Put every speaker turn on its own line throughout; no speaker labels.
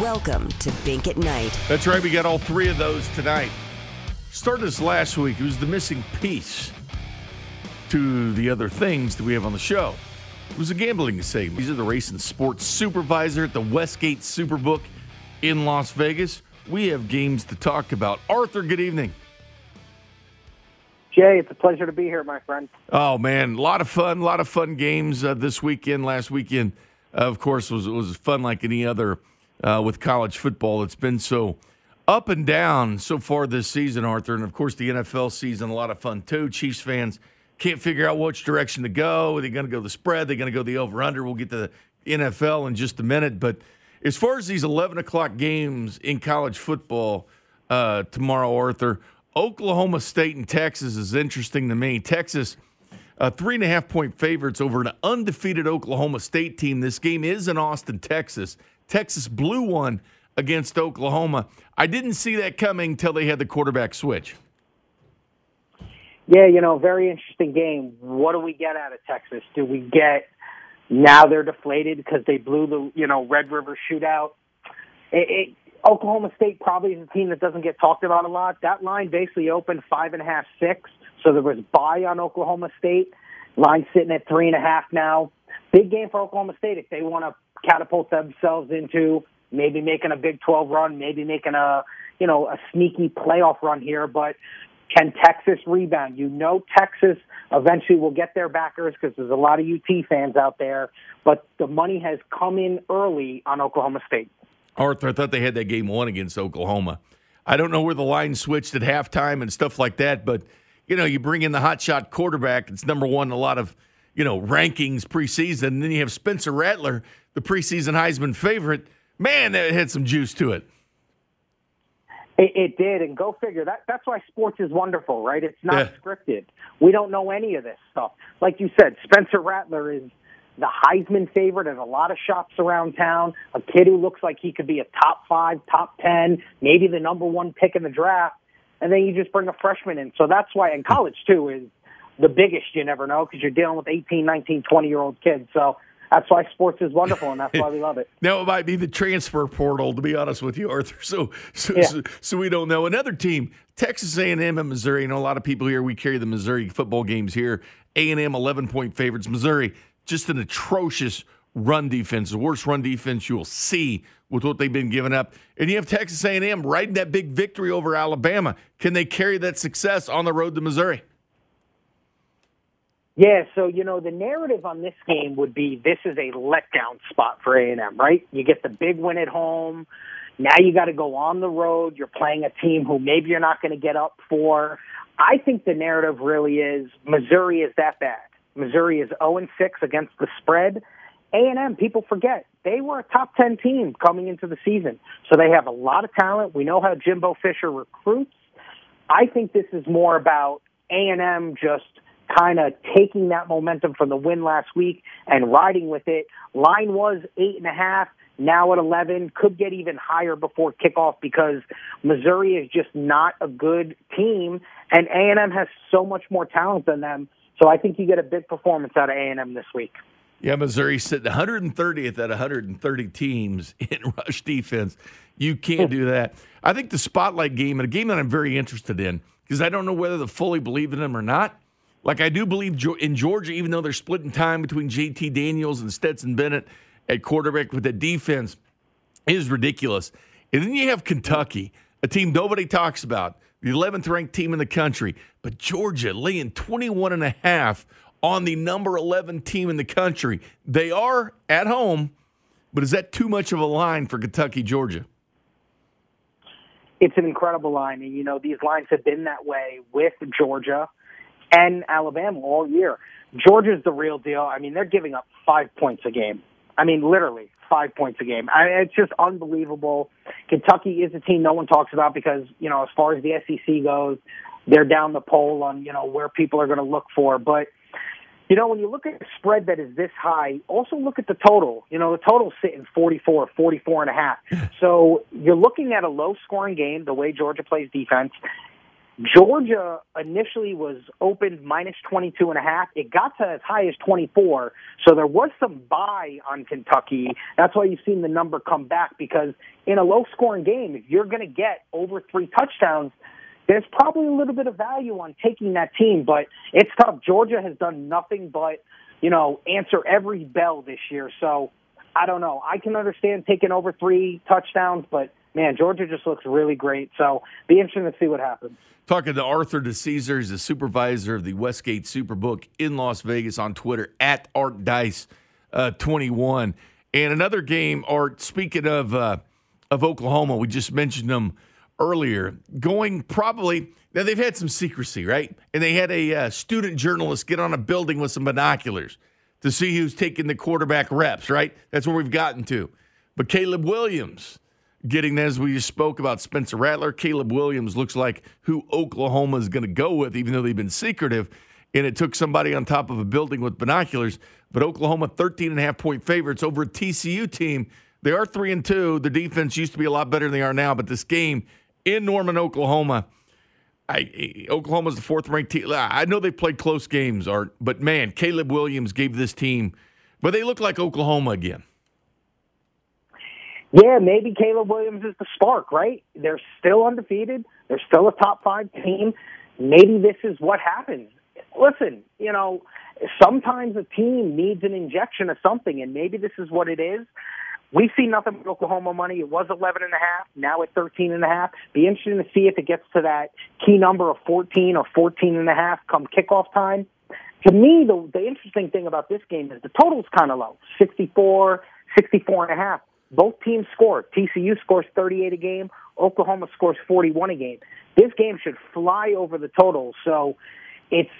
Welcome to Bink at Night.
That's right. We got all three of those tonight. Started us last week. It was the missing piece to the other things that we have on the show. It was a gambling segment. These are the race and sports supervisor at the Westgate Superbook in Las Vegas. We have games to talk about. Arthur, good evening.
Jay, it's a pleasure to be here, my friend.
Oh man, a lot of fun, a lot of fun games uh, this weekend. Last weekend, uh, of course, was was fun like any other uh, with college football. It's been so up and down so far this season, Arthur, and of course the NFL season a lot of fun too. Chiefs fans can't figure out which direction to go. Are they going to go the spread? Are They're going to go the over under. We'll get to the NFL in just a minute, but as far as these eleven o'clock games in college football uh, tomorrow, Arthur. Oklahoma State and Texas is interesting to me. Texas, uh, three and a half point favorites over an undefeated Oklahoma State team. This game is in Austin, Texas. Texas blew one against Oklahoma. I didn't see that coming until they had the quarterback switch.
Yeah, you know, very interesting game. What do we get out of Texas? Do we get now they're deflated because they blew the you know Red River shootout? It, it, Oklahoma State probably is a team that doesn't get talked about a lot. That line basically opened five and a half, six. So there was buy on Oklahoma State. Line sitting at three and a half now. Big game for Oklahoma State if they want to catapult themselves into maybe making a Big 12 run, maybe making a you know a sneaky playoff run here. But can Texas rebound? You know Texas eventually will get their backers because there's a lot of UT fans out there. But the money has come in early on Oklahoma State.
Arthur, I thought they had that game won against Oklahoma. I don't know where the line switched at halftime and stuff like that, but you know, you bring in the hotshot quarterback. It's number one in a lot of you know rankings preseason. And then you have Spencer Rattler, the preseason Heisman favorite. Man, that had some juice to it.
It, it did, and go figure. That that's why sports is wonderful, right? It's not
Yeah.
scripted. We don't know any of this stuff. Like you said, Spencer Rattler is the Heisman favorite at a lot of shops around town. A kid who looks like he could be a top five, top ten, maybe the number one pick in the draft. And then you just bring a freshman in. So that's why, and college too is the biggest. You never know because you're dealing with 18, 19, 20 year old kids. So that's why sports is wonderful, and that's why we love it.
Now it might be the transfer portal, to be honest with you, Arthur. So, so,
Yeah.
so, so we don't know. Another team, Texas A&M and Missouri. You know, a lot of people here. We carry the Missouri football games here. A&M eleven point favorites. Missouri just an atrocious run defense, the worst run defense you'll see with what they've been giving up. And you have Texas A&M riding that big victory over Alabama. Can they carry that success on the road to Missouri?
Yeah, so you know the narrative on this game would be this is a letdown spot for A and M, right? You get the big win at home. Now you got to go on the road. You're playing a team who maybe you're not going to get up for. I think the narrative really is Missouri is that bad. Missouri is 0 and 6 against the spread. A&M, people forget, they were a top 10 team coming into the season. So they have a lot of talent. We know how Jimbo Fisher recruits. I think this is more about A&M just kind of taking that momentum from the win last week and riding with it. Line was eight and a half, now at 11, could get even higher before kickoff because Missouri is just not a good team and A&M has so much more talent than them. So I think you get a big performance out of A&M this week.
Yeah, Missouri sitting 130th at 130 teams in rush defense. You can't do that. I think the spotlight game, and a game that I'm very interested in, because I don't know whether to fully believe in him or not. Like I do believe in Georgia, even though they're splitting time between JT Daniels and Stetson Bennett at quarterback with the defense is ridiculous. And then you have Kentucky, a team nobody talks about, the 11th ranked team in the country, but Georgia laying 21 and a half on the number 11 team in the country. They are at home, but is that too much of a line for Kentucky, Georgia?
It's an incredible line. And, you know, these lines have been that way with Georgia and Alabama all year. Georgia's the real deal. I mean, they're giving up five points a game. I mean, literally five points a game. I, it's just unbelievable. Kentucky is a team no one talks about because, you know, as far as the SEC goes, they're down the pole on, you know, where people are going to look for. But, you know, when you look at a spread that is this high, also look at the total. You know, the total's sitting 44, 44 and a half. So you're looking at a low scoring game, the way Georgia plays defense. Georgia initially was opened minus 22 and a half. It got to as high as 24. So there was some buy on Kentucky. That's why you've seen the number come back because in a low scoring game, if you're going to get over three touchdowns, there's probably a little bit of value on taking that team, but it's tough. Georgia has done nothing but, you know, answer every bell this year. So I don't know. I can understand taking over three touchdowns, but man, Georgia just looks really great. So be interesting to see what happens.
Talking to Arthur Decesare, he's the supervisor of the Westgate Superbook in Las Vegas on Twitter at Art Dice uh, 21. And another game, Art, speaking of uh, of Oklahoma, we just mentioned them earlier, going probably now they've had some secrecy, right? And they had a uh, student journalist get on a building with some binoculars to see who's taking the quarterback reps, right? That's where we've gotten to. But Caleb Williams getting as we spoke about Spencer Rattler, Caleb Williams looks like who Oklahoma is going to go with, even though they've been secretive. And it took somebody on top of a building with binoculars. But Oklahoma, 13 and a half point favorites over a TCU team. They are three and two. The defense used to be a lot better than they are now. But this game in Norman, Oklahoma, I, Oklahoma's the fourth ranked team. I know they played close games, Art, but man, Caleb Williams gave this team, but they look like Oklahoma again
yeah, maybe Caleb Williams is the spark, right? They're still undefeated. They're still a top five team. Maybe this is what happens. Listen, you know, sometimes a team needs an injection of something, and maybe this is what it is. We've seen nothing but Oklahoma money. It was 11 and a half, now at 13 and a half. Be interesting to see if it gets to that key number of 14 or 14 and a half come kickoff time. To me, the, the interesting thing about this game is the total's kind of low, 64, 64 and a half. Both teams score. TCU scores 38 a game. Oklahoma scores 41 a game. This game should fly over the total. So it's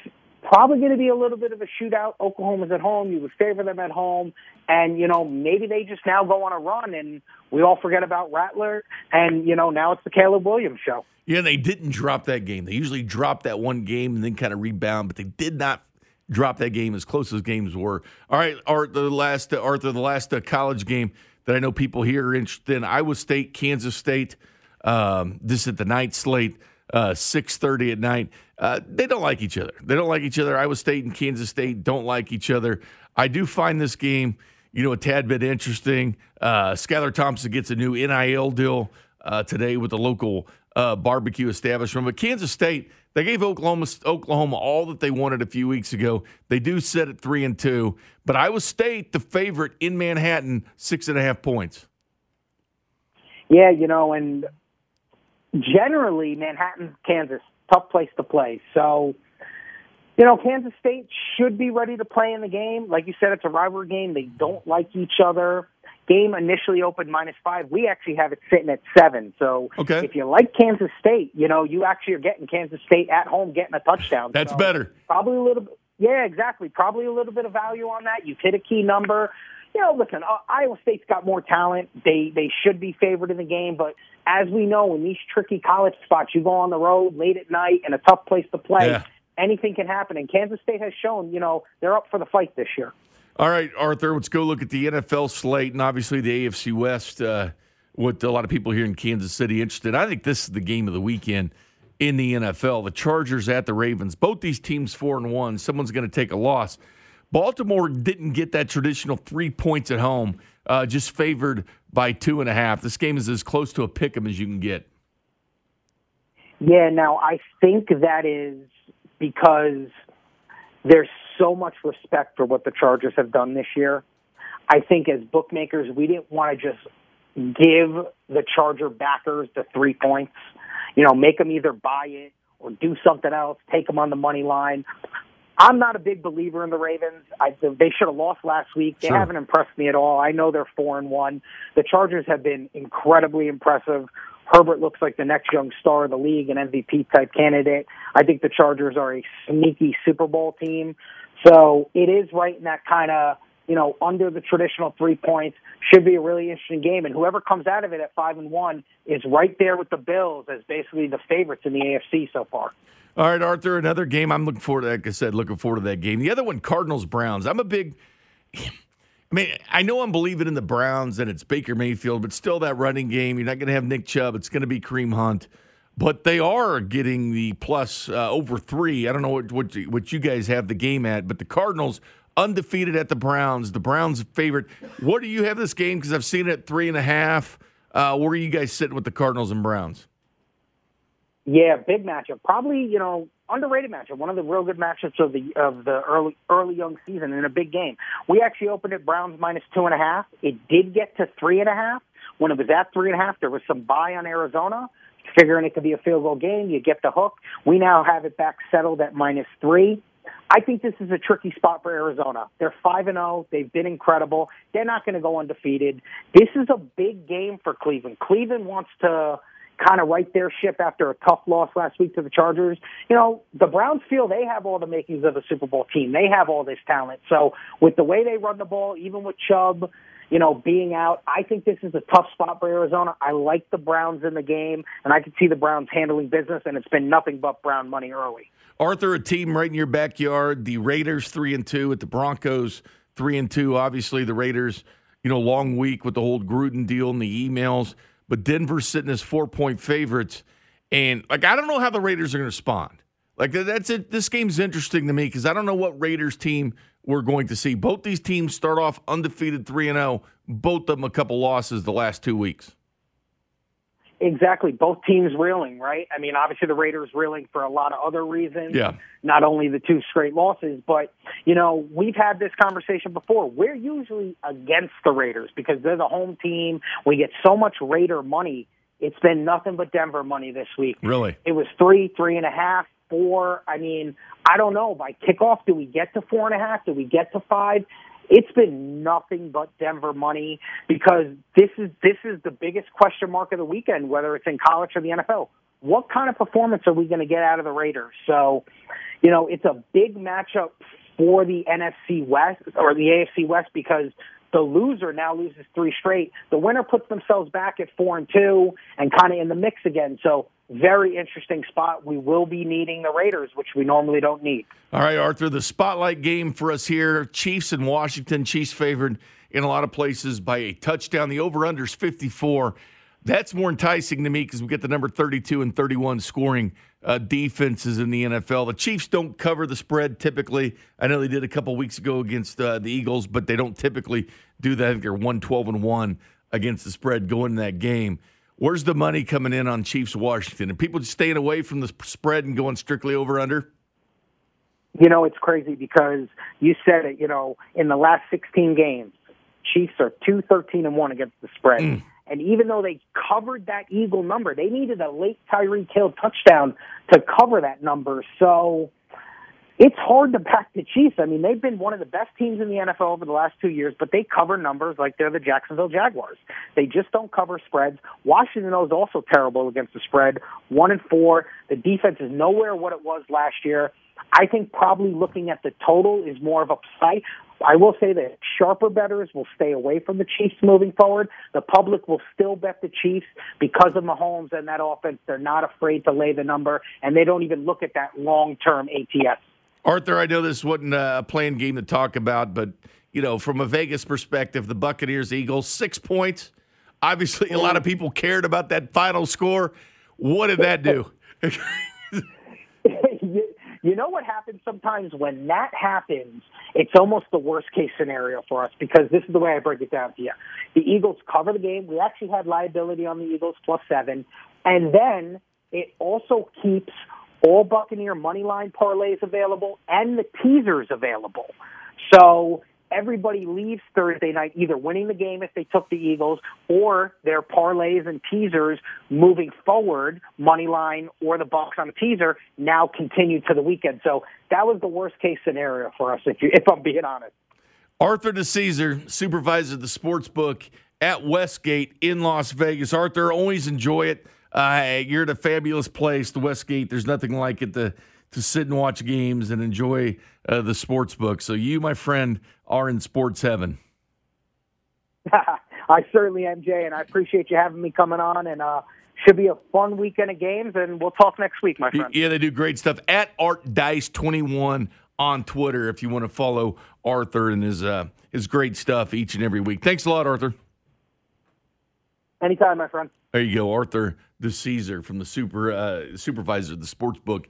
probably going to be a little bit of a shootout. Oklahoma's at home. You would favor them at home. And, you know, maybe they just now go on a run and we all forget about Rattler. And, you know, now it's the Caleb Williams show.
Yeah, they didn't drop that game. They usually drop that one game and then kind of rebound, but they did not drop that game as close as games were. All right, Art, the last, Arthur, the last uh, college game that I know people here are interested in. Iowa State, Kansas State. Um, this at the night slate, uh, six thirty at night. Uh, they don't like each other. They don't like each other. Iowa State and Kansas State don't like each other. I do find this game, you know, a tad bit interesting. Uh, Thompson gets a new NIL deal uh, today with the local uh, barbecue establishment, but Kansas State they gave Oklahoma Oklahoma all that they wanted a few weeks ago. They do set at three and two, but Iowa State the favorite in Manhattan, six and a half points.
Yeah, you know, and generally Manhattan, Kansas, tough place to play. So, you know, Kansas State should be ready to play in the game. Like you said, it's a rivalry game. They don't like each other. Game initially opened minus five. We actually have it sitting at seven. So
okay.
if you like Kansas State, you know, you actually are getting Kansas State at home getting a touchdown.
That's
so
better.
Probably a little bit. Yeah, exactly. Probably a little bit of value on that. You've hit a key number. You know, listen, uh, Iowa State's got more talent. They they should be favored in the game, but as we know, in these tricky college spots, you go on the road late at night in a tough place to play.
Yeah.
Anything can happen, and Kansas State has shown, you know, they're up for the fight this year.
All right, Arthur, let's go look at the NFL slate and obviously the AFC West. Uh, what a lot of people here in Kansas City interested. I think this is the game of the weekend in the NFL. The Chargers at the Ravens. Both these teams four and one. Someone's going to take a loss. Baltimore didn't get that traditional three points at home. Uh, just favored by two and a half. This game is as close to a pick 'em as you can get.
Yeah, now I think that is because there's so much respect for what the Chargers have done this year. I think as bookmakers, we didn't want to just give the Charger backers the three points. You know, make them either buy it or do something else, take them on the money line. I'm not a big believer in the Ravens. I, they should have lost last week. They
Sure.
haven't impressed me at all. I know they're four and one. The Chargers have been incredibly impressive. Herbert looks like the next young star of the league, an MVP type candidate. I think the Chargers are a sneaky Super Bowl team. So it is right in that kind of, you know, under the traditional three points. Should be a really interesting game. And whoever comes out of it at five and one is right there with the Bills as basically the favorites in the AFC so far.
All right, Arthur, another game. I'm looking forward to, like I said, looking forward to that game. The other one, Cardinals Browns. I'm a big. I mean, I know I'm believing in the Browns and it's Baker Mayfield, but still that running game. You're not going to have Nick Chubb. It's going to be Kareem Hunt, but they are getting the plus uh, over three. I don't know what, what you- what you guys have the game at, but the Cardinals undefeated at the Browns. The Browns favorite. What do you have this game? Because I've seen it at three and a half. Uh, where are you guys sitting with the Cardinals and Browns?
Yeah, big matchup. Probably, you know, underrated matchup. One of the real good matchups of the of the early early young season in a big game. We actually opened at Browns minus two and a half. It did get to three and a half. When it was at three and a half, there was some buy on Arizona, figuring it could be a field goal game. You get the hook. We now have it back settled at minus three. I think this is a tricky spot for Arizona. They're five and zero. They've been incredible. They're not going to go undefeated. This is a big game for Cleveland. Cleveland wants to kind of right their ship after a tough loss last week to the Chargers. You know, the Browns feel they have all the makings of a Super Bowl team. They have all this talent. So with the way they run the ball, even with Chubb, you know, being out, I think this is a tough spot for Arizona. I like the Browns in the game, and I can see the Browns handling business, and it's been nothing but Brown money early.
Arthur, a team right in your backyard. The Raiders three and two at the Broncos three and two. Obviously, the Raiders, you know, long week with the whole Gruden deal and the emails. But Denver's sitting as four point favorites, and like I don't know how the Raiders are going to respond. Like that's it. This game's interesting to me because I don't know what Raiders team we're going to see. Both these teams start off undefeated three and zero. Both of them a couple losses the last two weeks.
Exactly. Both teams reeling, right? I mean, obviously the Raiders reeling for a lot of other reasons.
Yeah.
Not only the two straight losses, but, you know, we've had this conversation before. We're usually against the Raiders because they're the home team. We get so much Raider money. It's been nothing but Denver money this week.
Really?
It was three, three and a half, four. I mean, I don't know. By kickoff, do we get to four and a half? Do we get to five? It's been nothing but Denver money because this is this is the biggest question mark of the weekend, whether it's in college or the NFL. What kind of performance are we going to get out of the Raiders? So, you know, it's a big matchup for the NFC West or the AFC West because the loser now loses three straight. The winner puts themselves back at four and two and kind of in the mix again. So very interesting spot. We will be needing the Raiders, which we normally don't need.
All right, Arthur, the spotlight game for us here Chiefs and Washington. Chiefs favored in a lot of places by a touchdown. The over under is 54. That's more enticing to me because we get the number 32 and 31 scoring uh, defenses in the NFL. The Chiefs don't cover the spread typically. I know they did a couple weeks ago against uh, the Eagles, but they don't typically do that. I think they're 112 and 1 against the spread going in that game. Where's the money coming in on Chiefs Washington? And people just staying away from the spread and going strictly over under?
You know, it's crazy because you said it, you know, in the last 16 games, Chiefs are 2 13 and 1 against the spread. Mm. And even though they covered that Eagle number, they needed a late Tyreek Hill touchdown to cover that number. So it's hard to back the Chiefs. I mean, they've been one of the best teams in the NFL over the last two years, but they cover numbers like they're the Jacksonville Jaguars. They just don't cover spreads. Washington is also terrible against the spread, one and four. The defense is nowhere what it was last year. I think probably looking at the total is more of a play. I will say that sharper bettors will stay away from the Chiefs moving forward. The public will still bet the Chiefs because of Mahomes and that offense. They're not afraid to lay the number, and they don't even look at that long-term ATS.
Arthur, I know this wasn't a playing game to talk about, but you know, from a Vegas perspective, the Buccaneers Eagles six points. Obviously, a lot of people cared about that final score. What did that do?
you know what happens sometimes when that happens? It's almost the worst case scenario for us because this is the way I break it down to you. The Eagles cover the game. We actually had liability on the Eagles plus seven, and then it also keeps all Buccaneer money line parlays available and the teasers available. So everybody leaves Thursday night either winning the game if they took the Eagles or their parlays and teasers moving forward, money line or the Bucks on a teaser now continue to the weekend. So that was the worst case scenario for us if you if I'm being honest.
Arthur Decesare, supervisor of the sports book at Westgate in Las Vegas. Arthur, always enjoy it. Uh, you're at a fabulous place, the Westgate. There's nothing like it to to sit and watch games and enjoy uh, the sports book. So you, my friend, are in sports heaven.
I certainly am, Jay, and I appreciate you having me coming on. And uh, should be a fun weekend of games, and we'll talk next week, my friend.
Yeah, they do great stuff at Art Dice Twenty One on Twitter if you want to follow Arthur and his uh, his great stuff each and every week. Thanks a lot, Arthur.
Anytime, my friend.
There you go, Arthur Decesare from the super uh, supervisor of the sports book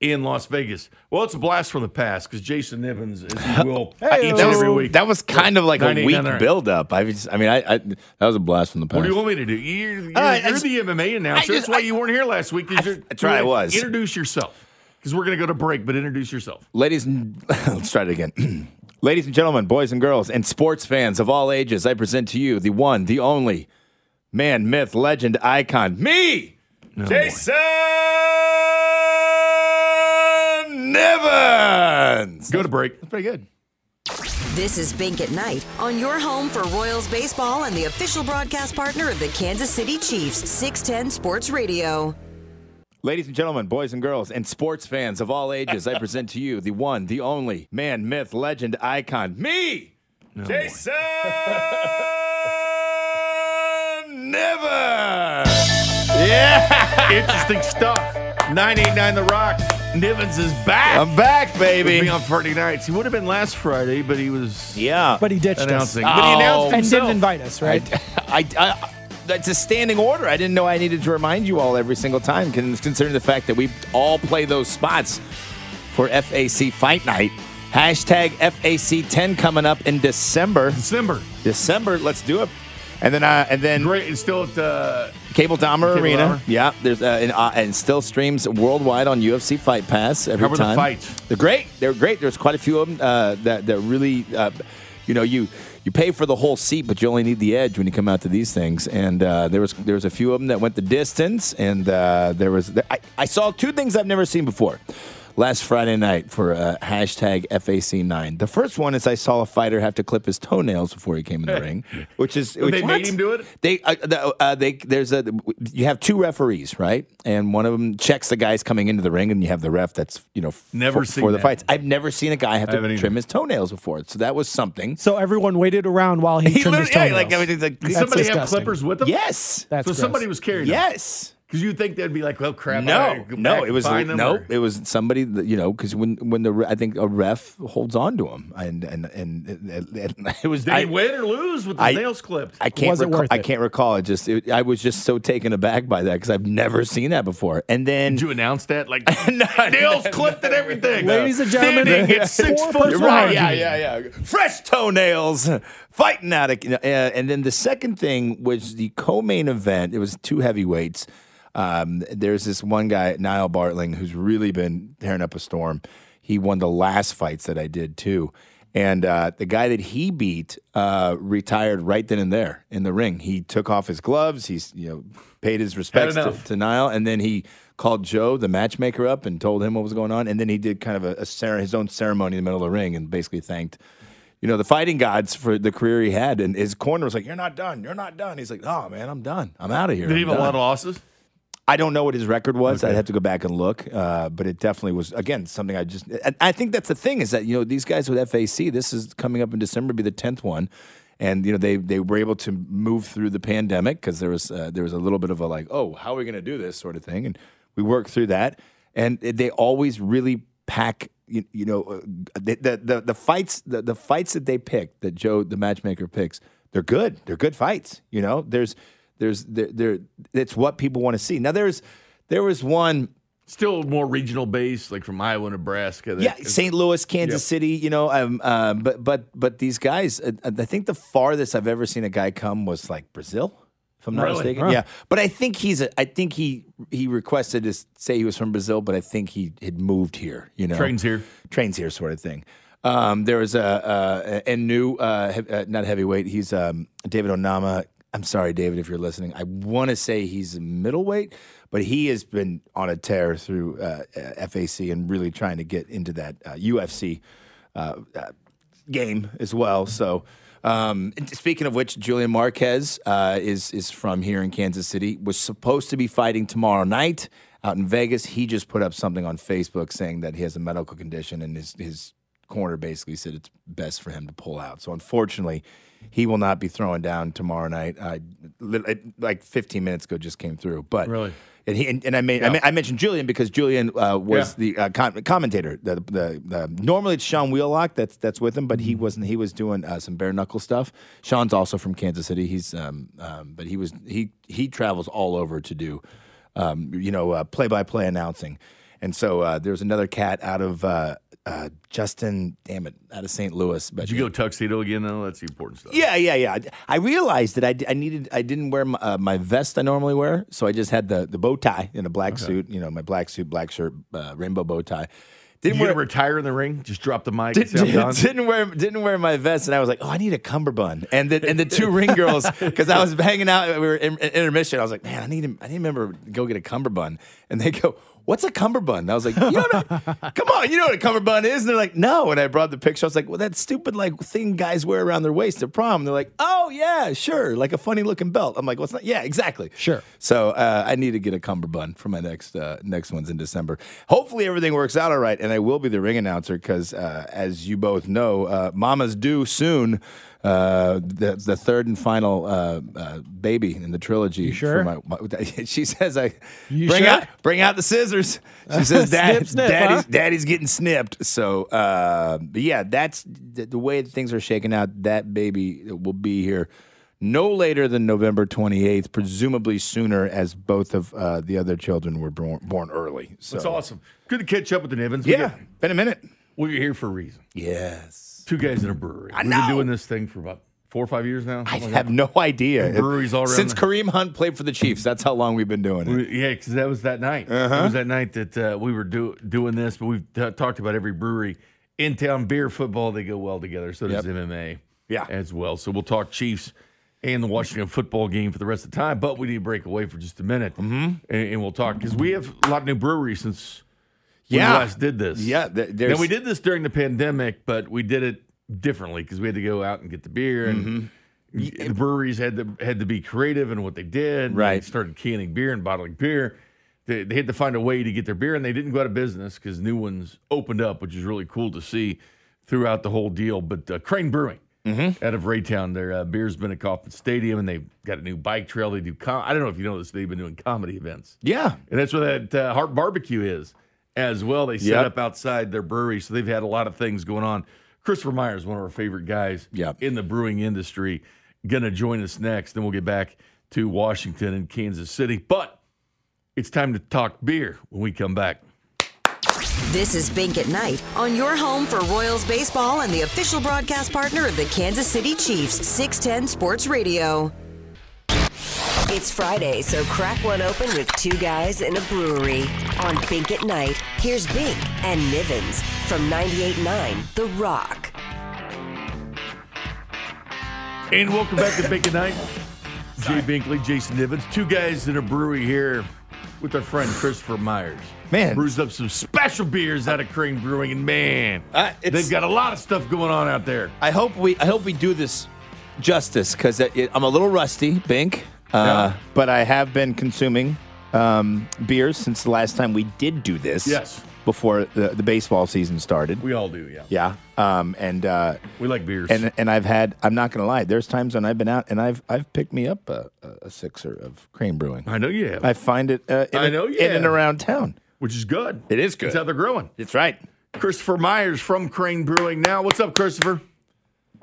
in Las Vegas. Well, it's a blast from the past because Jason Nivens, as he will
Hey,
each
that
and
was,
every week.
that was kind of like a
98
weak
on
buildup. I, was, I mean, I, I that was a blast from the past.
What do you want me to do? You're, you're,
Uh,
you're
just-
the MMA announcer.
Just-
that's why
I-
you weren't here last week. 'cause
I-
you're-
that's right, I was.
Introduce yourself because we're going to go to break, but introduce yourself.
Ladies and let's try it again. Ladies and gentlemen, boys and girls, and sports fans of all ages, I present to you the one, the only man, myth, legend, icon, me, Jason Nivens.
Go to break.
That's pretty good.
This is Bink at Night on your home for Royals baseball and the official broadcast partner of the Kansas City Chiefs, 610 Sports Radio.
Ladies and gentlemen, boys and girls, and sports fans of all ages, I present to you the one, the only man, myth, legend, icon, me, Jason Nivens. Yeah,
Interesting stuff. 989 The Rock. Nivens is back.
I'm back,
He'll be
baby.
on Friday nights. He would have been last Friday, but he was
Yeah,
But he ditched us.
announcing. But he oh. announced
and
himself.
didn't invite us, right?
I, I, that's a standing order. I didn't know I needed to remind you all every single time, considering the fact that we all play those spots for FAC Fight Night. Hashtag FAC10 coming up in December.
December.
December, let's do it. And then, uh, and then
Great. It's still at uh,
Cable Dahmer
Cable
Arena. Yeah, there's uh, and, uh, and still streams worldwide on UFC Fight Pass every
How were the
time.
fights?
They're great. They're great. There's quite a few of them uh, that that really, uh, you know, you you pay for the whole seat, but you only need the edge when you come out to these things. And uh, there was there was a few of them that went the distance, and uh, there was I, I saw two things I've never seen before. Last Friday night for uh, hashtag FAC9. The first one is I saw a fighter have to clip his toenails before he came in the ring, which is
They
which-
made him do it?
they, uh, the, uh, they, there's a, you have two referees, right? And one of them checks the guys coming into the ring, and you have the ref that's, you know,
Never
for,
seen
for the
that.
fights. I've never seen a guy have
I haven't
to
either.
trim his toenails before, so that was something.
So everyone waited around while he, trimmed his toenails.
yeah, like, everything's like,
Did
That's
somebody have clippers with them?
yes,
That's
so
gross.
somebody was carrying them.
Yes.
Because you'd think they'd be like, well, crap.
No, no, it was
find them,
no,
or-
it was somebody that you know because when when the I think a ref holds on to him and and and, and, and it was
Did
I,
he win or lose with the
I-
nails clipped?
I can't
Was it
recall, I
it?
can't recall it. Just it, I was just so taken aback by that because I've never seen that before. And then
Did you announce that? Like
No,
nails
no,
clipped and everything.
Ladies and gentlemen,
Standing at six foot
Right, yeah, yeah, yeah. Fresh toenails, fighting at it. Uh, and then the second thing was the co-main event. It was two heavyweights. Um, there's this one guy, Niall Bartling, who's really been tearing up a storm. He won the last fights that I did too. And uh, the guy that he beat uh, retired right then and there in the ring. He took off his gloves. He's you know paid his respects to, to Niall, and then he called Joe, the matchmaker, up and told him what was going on. And then he did kind of a, a cere- his own ceremony in the middle of the ring and basically thanked, you know, the fighting gods for the career he had. And his corner was like, "You're not done. You're not done." He's like, "Oh man, I'm done. I'm out of here."
Did he have a lot of losses?
I don't know what his record was. I'd have to go back and look, uh, but it definitely was. Again, something I just. I, I think that's the thing is that you know these guys with FAC. This is coming up in December, be the tenth one, and you know they they were able to move through the pandemic because there was uh, there was a little bit of a like, oh, how are we going to do this sort of thing, and we worked through that, and they always really pack. You, you know, uh, the, the the the fights the, the fights that they pick that Joe the matchmaker picks, they're good. They're good fights. You know, there's there's there, there it's what people want to see. Now there's there was one
Still more regional based, like from Iowa, Nebraska. that-
yeah, St. Louis, Kansas
Yep.
City, you know, um, uh, but but but these guys, uh, I think the farthest I've ever seen a guy come was like Brazil, If I'm not
Really?
mistaken,
Huh.
yeah. But I think he's a. I think he he requested to say he was from Brazil, but I think he had moved here. You know,
Trains here.
trains here, sort of thing. Um, there was a, a, a new, uh, he- uh, not heavyweight. He's um, David Onama. I'm sorry, David, if you're listening. I want to say he's middleweight, but he has been on a tear through uh, FAC and really trying to get into that uh, UFC uh, uh, game as well. So, um, speaking of which, Julian Marquez uh, is is from here in Kansas City. Was supposed to be fighting tomorrow night out in Vegas. He just put up something on Facebook saying that he has a medical condition, and his his corner basically said it's best for him to pull out. So, unfortunately. He will not be throwing down tomorrow night. I, like 15 minutes ago, just came through. But
Really?
and he and, and I made I,
Yeah.
I mentioned Julian because Julian uh, was
Yeah.
the uh, com- commentator. The, the, the normally it's Sean Wheelock that's that's with him, but
Mm-hmm.
he wasn't. He was doing uh, some bare knuckle stuff. Sean's also from Kansas City. He's um, um but he was he he travels all over to do um you know play by play announcing, and so uh, there's another cat out of. Uh, uh, Justin, damn it, out of St. Louis. But
Did you go tuxedo again though? That's the important stuff.
yeah, yeah, yeah. I- realized that I, I needed I didn't wear my, uh, my vest I normally wear, so I just had the, the bow tie in a black suit. You know, my black suit, black shirt, uh, rainbow bow tie. Didn't
You
wear
retire in the ring? Just drop the mic.
did,
and say, I'm done?
didn't wear didn't wear my vest, and I was like, oh, I need a cummerbund. And the and the two ring girls, because I was hanging out, we were in, in intermission. I was like, man, I need to, I need to remember to go get a cummerbund. And they go, what's a cummerbund? I was like, you know, what a- come on, you know what a cummerbund is? And they're like, no. And I brought the picture. I was like, well, that stupid like thing guys wear around their waist at prom. And they're like, oh yeah, sure, like a funny looking belt. I'm like, what's not? Yeah, exactly.
Sure.
So uh, I need to get a cummerbund for my next uh, next one's in December. Hopefully everything works out all right, and I will be the ring announcer because, uh, as you both know, uh, Mama's due soon. Uh, the the third and final uh, uh, baby in the trilogy.
sure?
For my, my, she says, "I
You
bring
sure?
out bring out the scissors." She says, "Dad,
Snip, snip,
daddy's
huh?
daddy's getting snipped." So, uh, but yeah, that's the, the way things are shaking out. That baby will be here no later than November 28th, presumably sooner, as both of uh, the other children were born, born early. So,
That's awesome. Good to catch up with the Nivens.
Yeah,
got-
been a minute.
We're here for a reason.
Yes.
Two guys in a brewery.
I
We've
know.
been doing this thing for about four or five years now.
I
like
have
that.
no idea.
And breweries all around
Since
the-
Kareem Hunt played for the Chiefs, that's how long we've been doing it.
We- Yeah, because that was that night.
Uh-huh.
It was that night that uh, we were do, doing this, but we've t- talked about every brewery in town. Beer, football, they go well together. So does
Yep.
MMA
Yeah.
as well. So we'll talk Chiefs and the Washington football game for the rest of the time, but we need to break away for just a minute. Mm-hmm. And, and we'll talk because we have a lot of new breweries since
Yeah.
last did this.
Yeah, th-
Now, we did this during the pandemic, but we did it differently because we had to go out and get the beer and
Mm-hmm.
the breweries had to had to be creative in what they did.
Right.
They started canning beer and bottling beer. They, they had to find a way to get their beer, and they didn't go out of business because new ones opened up, which is really cool to see throughout the whole deal. But uh, Crane Brewing
Mm-hmm.
out of Raytown, their uh, beer's been at Kauffman Stadium, and they've got a new bike trail. They do. Com- I don't know if you know this. They've been doing comedy events.
Yeah.
And that's where that uh, Harp Barbecue is as well. They set
Yep.
up outside their brewery, so they've had a lot of things going on. Christopher Myers, one of our favorite guys
Yep.
in the brewing industry, gonna join us next. Then we'll get back to Washington and Kansas City. But it's time to talk beer when we come back.
This is Bink at Night on your home for Royals baseball and the official broadcast partner of the Kansas City Chiefs, 610 Sports Radio. It's Friday, so crack one open with two guys in a brewery. On Bink at Night, here's Bink and Nivens from 98.9 The Rock.
And welcome back to Bink at Night. Jay Binkley, Jason Nivens, two guys in a brewery here with our friend Christopher Myers.
Man.
brews up some special beers out of Crane Brewing, and man,
Uh,
they've got a lot of stuff going on out there.
I hope we I hope we do this justice because I'm a little rusty, Bink, uh,
Yeah.
but I have been consuming um, beers since the last time we did do this.
Yes.
Before the, the baseball season started.
We all do, yeah.
yeah. Um, and uh,
We like beers.
and and I've had I'm not gonna lie. There's times when I've been out and I've I've picked me up a, a, sixer of Crane Brewing.
I know you have,
I find it uh, in,
I know you
in and around town.
which is good.
It is good.
It's how they're growing.
It's right.
Christopher Myers from Crane Brewing. Now, what's up, Christopher?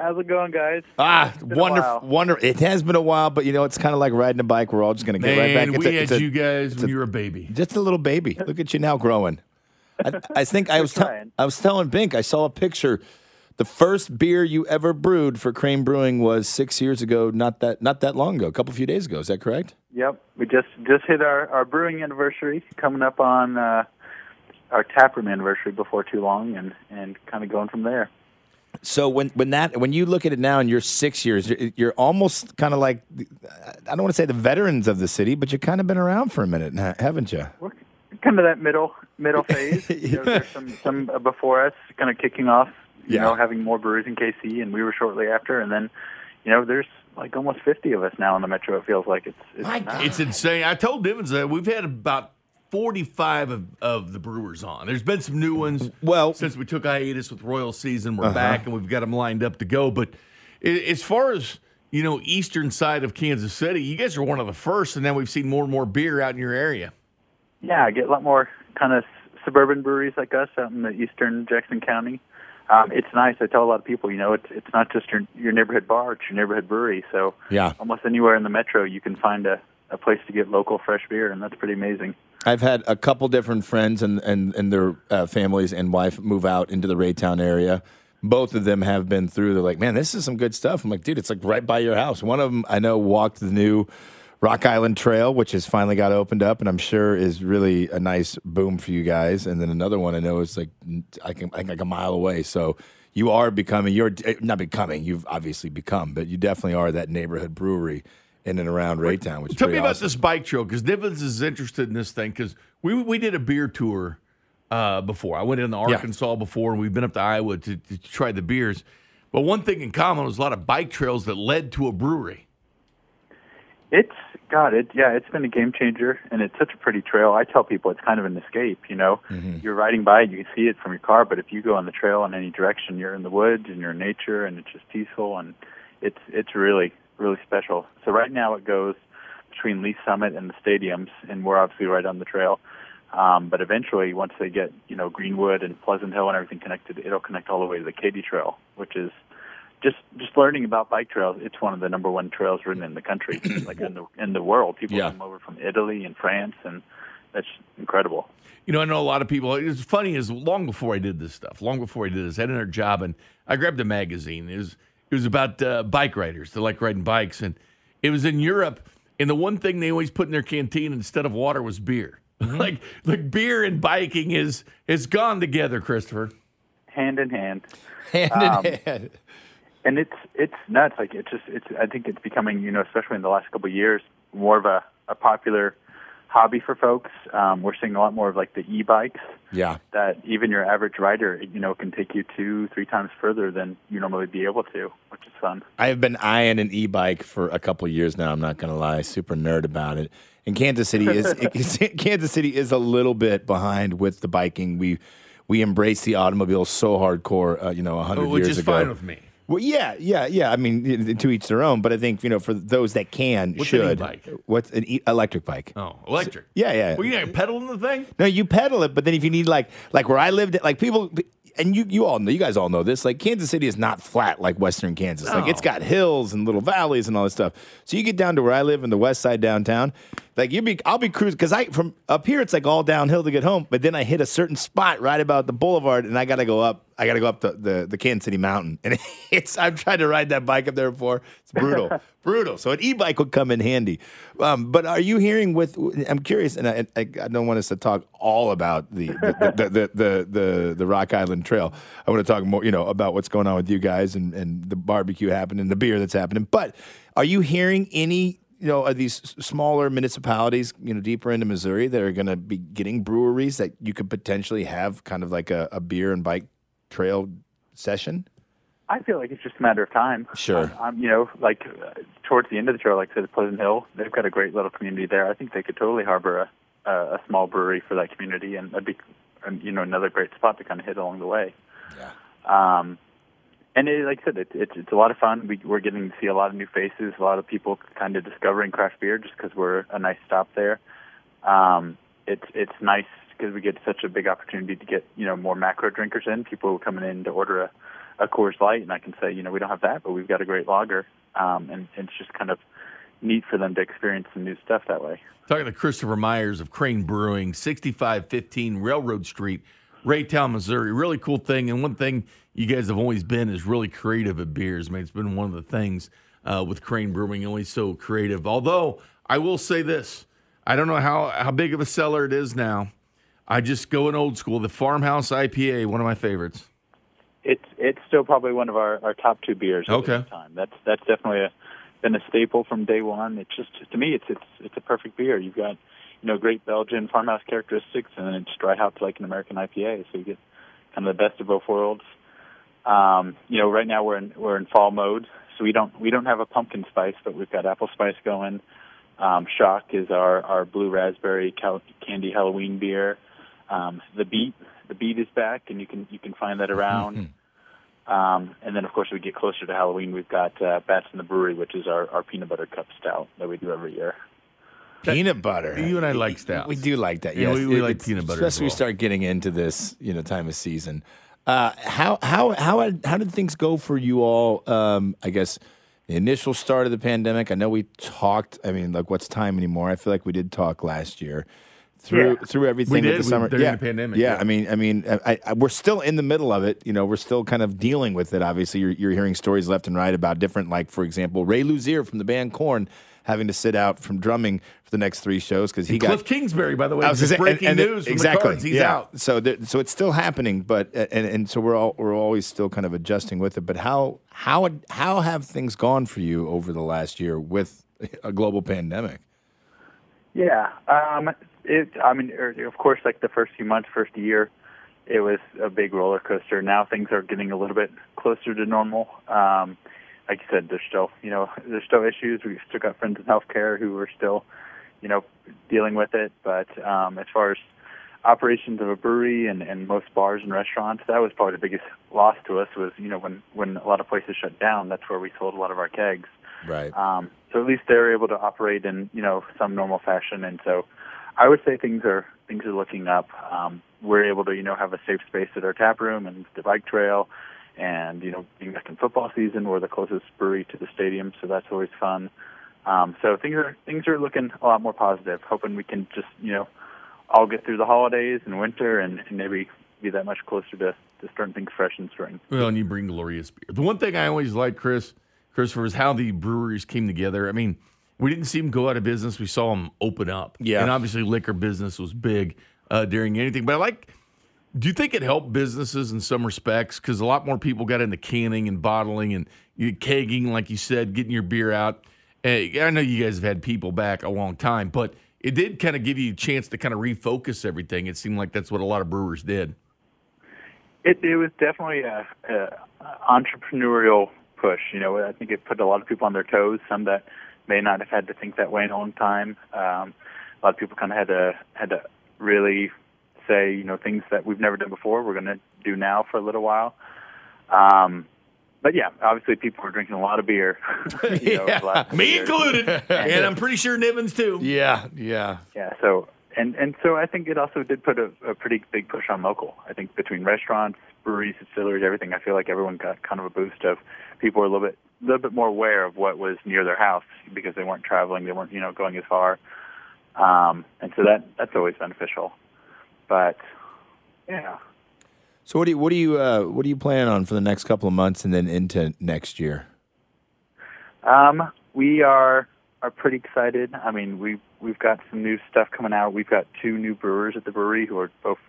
How's it going, guys?
Ah, wonderful,
while.
wonderful. It has been a while, but you know, it's kind of like riding a bike. We're all just going to get right back.
Man,
It's
we
a-
had
a-
you guys when you were a baby.
just a little baby. Look at you now growing. I, I think I was tell-
trying.
I was telling Bink I saw a picture the first beer you ever brewed for Crane Brewing was six years ago. Not that not that long ago. A couple few days ago. Is that correct?
Yep, we just just hit our our brewing anniversary, coming up on uh, our taproom anniversary before too long, and and kind of going from there.
So when when that when you look at it now and you're six years, you're, you're almost kind of like I don't want to say the veterans of the city, but you've kind of been around for a minute, ha- haven't you?
We're kind of that middle middle phase. you know, there's some some uh, before us, kind of kicking off. You
Yeah.
know, having more breweries in KC, and we were shortly after, and then, you know, there's like almost 50 of us now in the metro. It feels like it's it's.
It's insane. I told Nivens that we've had about 45 of, of the Brewers on. There's been some new ones.
Well-
since we took hiatus with Royal Season, we're
Uh-huh.
back and we've got them lined up to go. But i- as far as you know, eastern side of Kansas City, you guys are one of the first, and now we've seen more and more beer out in your area.
Yeah, I get a lot more kind of suburban breweries like us out in the eastern Jackson County. Um, it's nice. I tell a lot of people, you know, it's it's not just your your neighborhood bar; it's your neighborhood brewery. So
Yeah.
almost anywhere in the metro, you can find a a place to get local fresh beer, and that's pretty amazing.
I've had a couple different friends and and, and their uh, families and wife move out into the Raytown area. Both of them have been through. They're like, man, this is some good stuff. I'm like, dude, it's like right by your house. One of them I know walked the new Rock Island Trail, which has finally got opened up, and I'm sure is really a nice boom for you guys. And then another one I know is like I can like a mile away. So you are becoming you're eh, not becoming. You've obviously become, but you definitely are that neighborhood brewery in and around Raytown, which is
Tell me about
awesome.
this bike trail because Nivens is interested in this thing because we we did a beer tour uh, before. I went into Arkansas before, and we've been up to Iowa to, to try the beers. But one thing in common was a lot of bike trails that led to a brewery.
It's God, it yeah, it's been a game changer, and it's such a pretty trail. I tell people it's kind of an escape. You know, you're riding by it, you can see it from your car, but if you go on the trail in any direction, you're in the woods and you're in nature, and it's just peaceful, and it's it's really really special. So right now it goes between Lee Summit and the stadiums, and we're obviously right on the trail. Um, but eventually, once they get you know Greenwood and Pleasant Hill and everything connected, it'll connect all the way to the Katy Trail, which is just just learning about bike trails. It's one of the number one trails ridden in the country, like in the in the world. People
Yeah.
come over from Italy and France, and that's incredible.
You know, I know a lot of people. It's funny is long before I did this stuff, long before I did this, I had another job and I grabbed a magazine. It was it was about uh, bike riders. They like riding bikes, and it was in Europe. And the one thing they always put in their canteen instead of water was beer. like like beer and biking is is gone together, Christopher.
Hand in hand.
hand
Um,
in hand.
and it's it's nuts. Like it's just it's. I think it's becoming you know, especially in the last couple of years, more of a, a popular hobby for folks. Um, we're seeing a lot more of like the e-bikes
Yeah.
that even your average rider, you know, can take you two, three times further than you normally be able to, which is fun.
I have been eyeing an e-bike for a couple of years now. I'm not going to lie, super nerd about it. And Kansas City is Kansas City is a little bit behind with the biking. We we embrace the automobile so hardcore, uh, you know, hundred
Which
years
is
ago.
fine with me.
Well, yeah, yeah, yeah. I mean, to each their own. But I think you know, for those that can,
What's an
should.
e-bike?
What's an e- electric bike?
Oh, electric.
Yeah, yeah.
Well, you ain't pedaling the thing.
No, you pedal it, but then if you need like like where I lived, like people, and you you all know, you guys all know this. Like Kansas City is not flat like Western Kansas. Like it's got hills and little valleys and all this stuff. So you get down to where I live in the West Side downtown. Like you be, I'll be cruising because I from up here it's like all downhill to get home. But then I hit a certain spot right about the boulevard, and I got to go up. I got to go up the, the the Kansas City Mountain, and it's I've tried to ride that bike up there before. It's brutal, brutal. So an e-bike would come in handy. Um, but are you hearing with? I'm curious, and I, I, I don't want us to talk all about the the the, the, the, the the Rock Island Trail. I want to talk more, you know, about what's going on with you guys and and the barbecue happening, the beer that's happening. But are you hearing any? You know, are these smaller municipalities, you know, deeper into Missouri that are going to be getting breweries that you could potentially have kind of like a, a beer and bike trail session?
I feel like it's just a matter of time.
Sure.
I'm, you know, like uh, towards the end of the trail, like I said, Pleasant Hill, they've got a great little community there. I think they could totally harbor a, a, a small brewery for that community, and that'd be, you know, another great spot to kind of hit along the way.
Yeah.
Um, and it, like I said, it, it's it's a lot of fun. We, we're getting to see a lot of new faces, a lot of people kind of discovering craft beer just because we're a nice stop there. Um, it's it's nice because we get such a big opportunity to get you know more macro drinkers in, people coming in to order a, a Coors Light, and I can say you know we don't have that, but we've got a great lager, um, and, and it's just kind of neat for them to experience some new stuff that way.
Talking to Christopher Myers of Crane Brewing, 6515 Railroad Street, Raytown, Missouri. Really cool thing. And one thing you guys have always been is really creative at beers. I mean, it's been one of the things uh, with Crane Brewing, always so creative. Although I will say this, I don't know how how big of a seller it is now. I just go in old school. The Farmhouse IPA, one of my favorites.
It's it's still probably one of our, our top two beers. At
Okay.
this time. That's that's definitely a, been a staple from day one. It's just to me, it's it's it's a perfect beer. You've got you know great Belgian farmhouse characteristics, and then it's dry hopped like an American IPA. So you get kind of the best of both worlds. Um, you know, right now we're in we're in fall mode, so we don't we don't have a pumpkin spice, but we've got apple spice going. Um, Shock is our our blue raspberry cal- candy Halloween beer. Um, the beet the beet is back, and you can you can find that around. Um, and then, of course, we get closer to Halloween. We've got uh, Bats in the Brewery, which is our, our peanut butter cup stout that we do every year.
Peanut butter.
You and I like stouts.
We do like that.
Yeah,
Yes,
we- we
It-
like peanut butter as
Especially we start getting into this, you know, time of season. Uh, how how how how did things go for you all? Um, I guess the initial start of the pandemic. I know we talked. I mean, like, what's time anymore? I feel like we did talk last year through
Yeah.
through everything
We
with
did,
the summer.
during
yeah,
the pandemic,
Yeah,
yeah.
I mean, I mean, I, I, we're still in the middle of it. You know, we're still kind of dealing with it. Obviously, you're, you're hearing stories left and right about different, like for example, Ray Luzier from the band Korn having to sit out from drumming for the next three shows because he got
Cliff Kingsbury, by the way,
I was
just
gonna say, and-
breaking
and it-
news from
exactly.
the He's
yeah.
out.
So, there, so it's still happening, but and, and so we're all we're always still kind of adjusting with it. But how how how have things gone for you over the last year with a global pandemic?
Yeah, um, it. I mean, er, of course, like the first few months, first year, it was a big roller coaster. Now things are getting a little bit closer to normal. Um, like you said, there's still, you know, there's still issues. We've still got friends in healthcare who are still, you know, dealing with it. But um, as far as operations of a brewery and, and most bars and restaurants, that was probably the biggest loss to us. Was you know when when a lot of places shut down, that's where we sold a lot of our kegs.
Right.
Um, so at least they're able to operate in you know some normal fashion, and so I would say things are things are looking up. Um, we're able to you know have a safe space at our tap room and the bike trail, and you know being back in football season, we're the closest brewery to the stadium, so that's always fun. Um, so things are things are looking a lot more positive. Hoping we can just you know all get through the holidays and winter, and, and maybe be that much closer to, to starting things fresh in spring.
Well, and you bring glorious beer. The one thing I always liked, Chris, Christopher, is how the breweries came together. I mean, we didn't see them go out of business. We saw them open up.
Yeah.
And obviously, liquor business was big uh, during anything. But I like, do you think it helped businesses in some respects? Because a lot more people got into canning and bottling and kegging, like you said, getting your beer out. Hey, I know you guys have had people back a long time, but it did kind of give you a chance to kind of refocus everything. It seemed like that's what a lot of brewers did.
It it was definitely a, a entrepreneurial push. You know, I think it put a lot of people on their toes. Some that may not have had to think that way in a long time. Um, a lot of people kind of had to had to really say, you know, things that we've never done before. We're going to do now for a little while. Um, but yeah, obviously people were drinking a lot of beer. you know, the last couple
Me
years.
included. and I'm pretty sure Nivens too.
Yeah, yeah.
Yeah. So and and so I think it also did put a, a pretty big push on local. I think between restaurants, breweries, distilleries, everything. I feel like everyone got kind of a boost of people were a little bit a little bit more aware of what was near their house because they weren't traveling, they weren't you know going as far, um, and so that that's always beneficial. But yeah.
So what do you what do you uh, what are you planning on for the next couple of months and then into next year?
Um, we are are pretty excited. I mean, we we've got some new stuff coming out. We've got two new brewers at the brewery who are both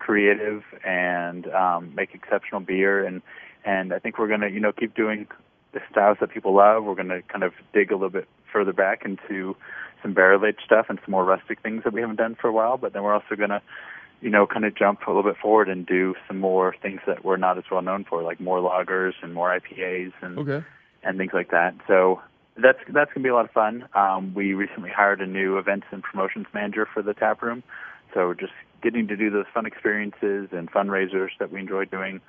creative and um, make exceptional beer, and and I think we're gonna you know keep doing the styles that people love. We're gonna kind of dig a little bit further back into some barrel aged stuff and some more rustic things that we haven't done for a while. But then we're also gonna you know, kind of jump a little bit forward and do some more things that we're not as well known for, like more lagers and more IPAs and
Okay.
and things like that. So that's that's gonna be a lot of fun. Um, we recently hired a new events and promotions manager for the tap room, so just getting to do those fun experiences and fundraisers that we enjoy doing,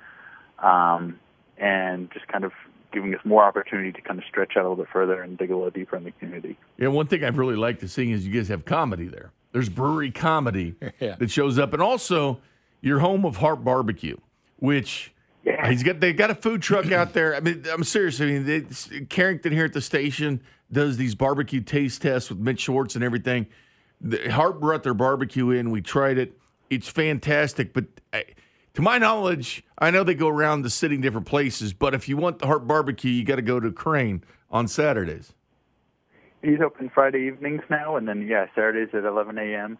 um, and just kind of giving us more opportunity to kind of stretch out a little bit further and dig a little deeper in the community.
Yeah, one thing I've really liked to see is you guys have comedy there. There's brewery comedy
Yeah.
that shows up, and also your home of Harp Barbecue, which
Yeah.
he's got. They got a food truck out there. I mean, I'm serious. I mean, it's, Carrington here at the station does these barbecue taste tests with Mitch Schwartz and everything. The, Harp brought their barbecue in. We tried it. It's fantastic, but I, to my knowledge, I know they go around the city different places. But if you want the Harp Barbecue, you got to go to Crane on Saturdays.
He's open Friday evenings now, and then yeah, Saturdays at 11 a.m.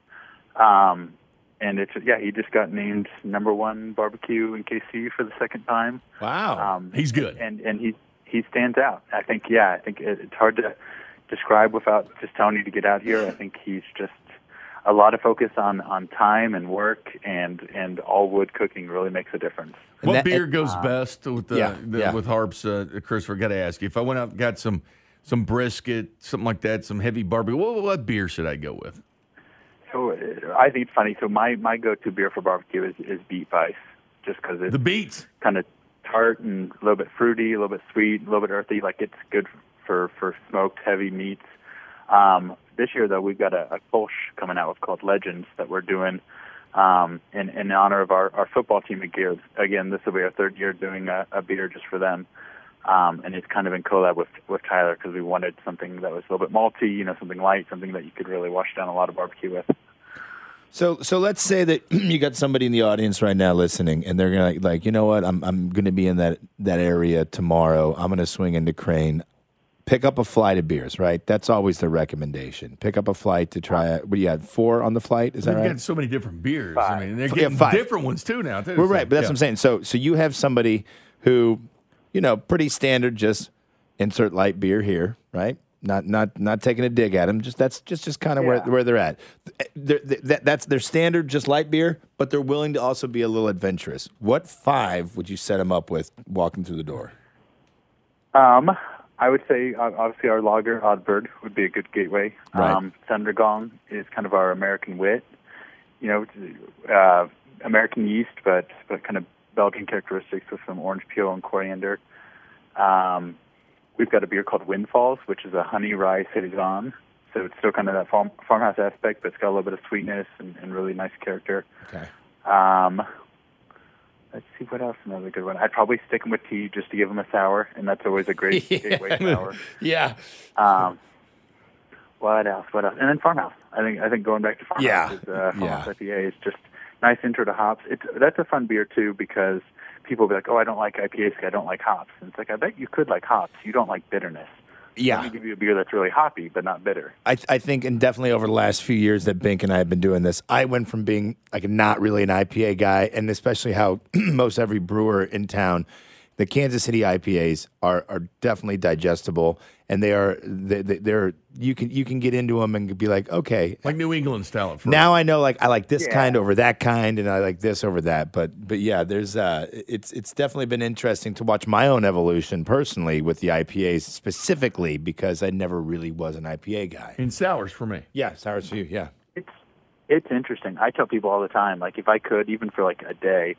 Um, and it's yeah, he just got named number one barbecue in KC for the second time.
Wow,
Um,
He's good.
and and he he stands out. I think yeah, I think it, it's hard to describe without just telling you to get out here. I think he's just a lot of focus on on time and work and and all wood cooking really makes a difference.
What
that-
beer goes best with the,
Yeah,
the
yeah.
with Harps, uh, Christopher? Got to ask you. If I went out and got some some brisket, something like that, some heavy barbecue, what, what beer should I go with?
So uh, I think it's funny. So my my go to beer for barbecue is is Beet Weiss, just because it's
The beets.
kind of tart and a little bit fruity, a little bit sweet, a little bit earthy. Like it's good for for smoked heavy meats. Um, this year though, we've got a, a Kolsch coming out with called Legends that we're doing um, in in honor of our our football team at Gears. Again, this will be our third year doing a, a beer just for them. Um, and it's kind of in collab with with Tyler because we wanted something that was a little bit malty, you know, something light, something that you could really wash down a lot of barbecue with.
So so let's say that you got somebody in the audience right now listening, and they're gonna like, like you know what, I'm I'm gonna be in that that area tomorrow. I'm gonna swing into Crane. Pick up a flight of beers, right? That's always the recommendation. Pick up a flight to try. it. What do you had? Four on the flight? Is that
They've
right?
got so many different beers. I mean, they're getting
five.
different ones too now. Too,
Well,
So,
right, but that's
yeah.
what I'm saying. So, so you have somebody who, you know, pretty standard, just insert light beer here, right? Not, not, not taking a dig at them. Just that's just, just kind of where,
Yeah.
where they're at. They're, that, that's their standard, just light beer, but they're willing to also be a little adventurous. What five would you set them up with walking through the door?
Um, I would say uh, obviously our lager Oddbird would be a good gateway.
Right.
Um, Thundergong is kind of our American wit, you know, uh, American yeast, but but kind of Belgian characteristics with some orange peel and coriander. Um, we've got a beer called Windfalls, which is a honey rye saison. So it's still kind of that farm, farmhouse aspect, but it's got a little bit of sweetness and, and really nice character.
Okay.
Um, let's see what else. Another good one. I'd probably stick them with tea just to give them a sour, and that's always a great gateway sour.
Yeah.
Um, what else? What else? And then farmhouse. I think I think going back to farmhouse
Yeah.
is uh, farmhouse
Yeah.
IPA is just nice intro to hops. It's that's a fun beer too because people will be like, oh, I don't like IPAs I don't like hops. And it's like I bet you could like hops. You don't like bitterness. Let
Yeah.
me give you a beer that's really hoppy but not bitter.
I, I think, and definitely over the last few years that Bink and I have been doing this, I went from being like not really an IPA guy, and especially how most every brewer in town, the Kansas City IPAs are are definitely digestible, and they are they, they- they're you can you can get into them and be like, okay,
like New England style. At first.
now I know like I like this
Yeah.
kind over that kind, and I like this over that. But but yeah, there's uh, it's it's definitely been interesting to watch my own evolution personally with the IPAs specifically because I never really was an IPA guy.
in sours for me.
Yeah, sours for you. Yeah.
It's it's interesting. I tell people all the time, like if I could, even for like a day,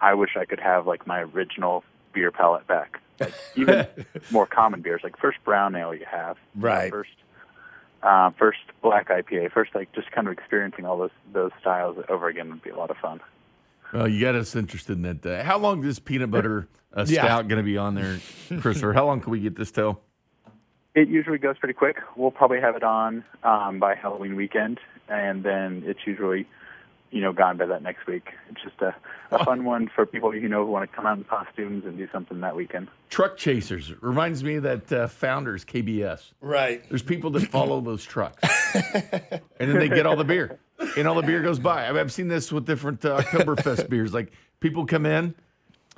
I wish I could have like my original beer palette back. Like even more common beers, like first brown ale you have, you know,
Right.
First, uh, first black IPA, first like just kind of experiencing all those those styles over again would be a lot of fun.
Well, you got us interested in that. Uh, how long is peanut butter uh,
Yeah.
stout going to be on there, Christopher? how long can we get this till?
It usually goes pretty quick. We'll probably have it on um, by Halloween weekend, and then it's usually, you know, gone by that next week. It's just a, a fun one for people you know who want to come out in costumes and do something that weekend.
Truck chasers reminds me of that uh, Founders KBS.
Right.
There's people that follow those trucks, and then they get all the beer, and all the beer goes by. I've, I've seen this with different uh, Oktoberfest beers. Like people come in,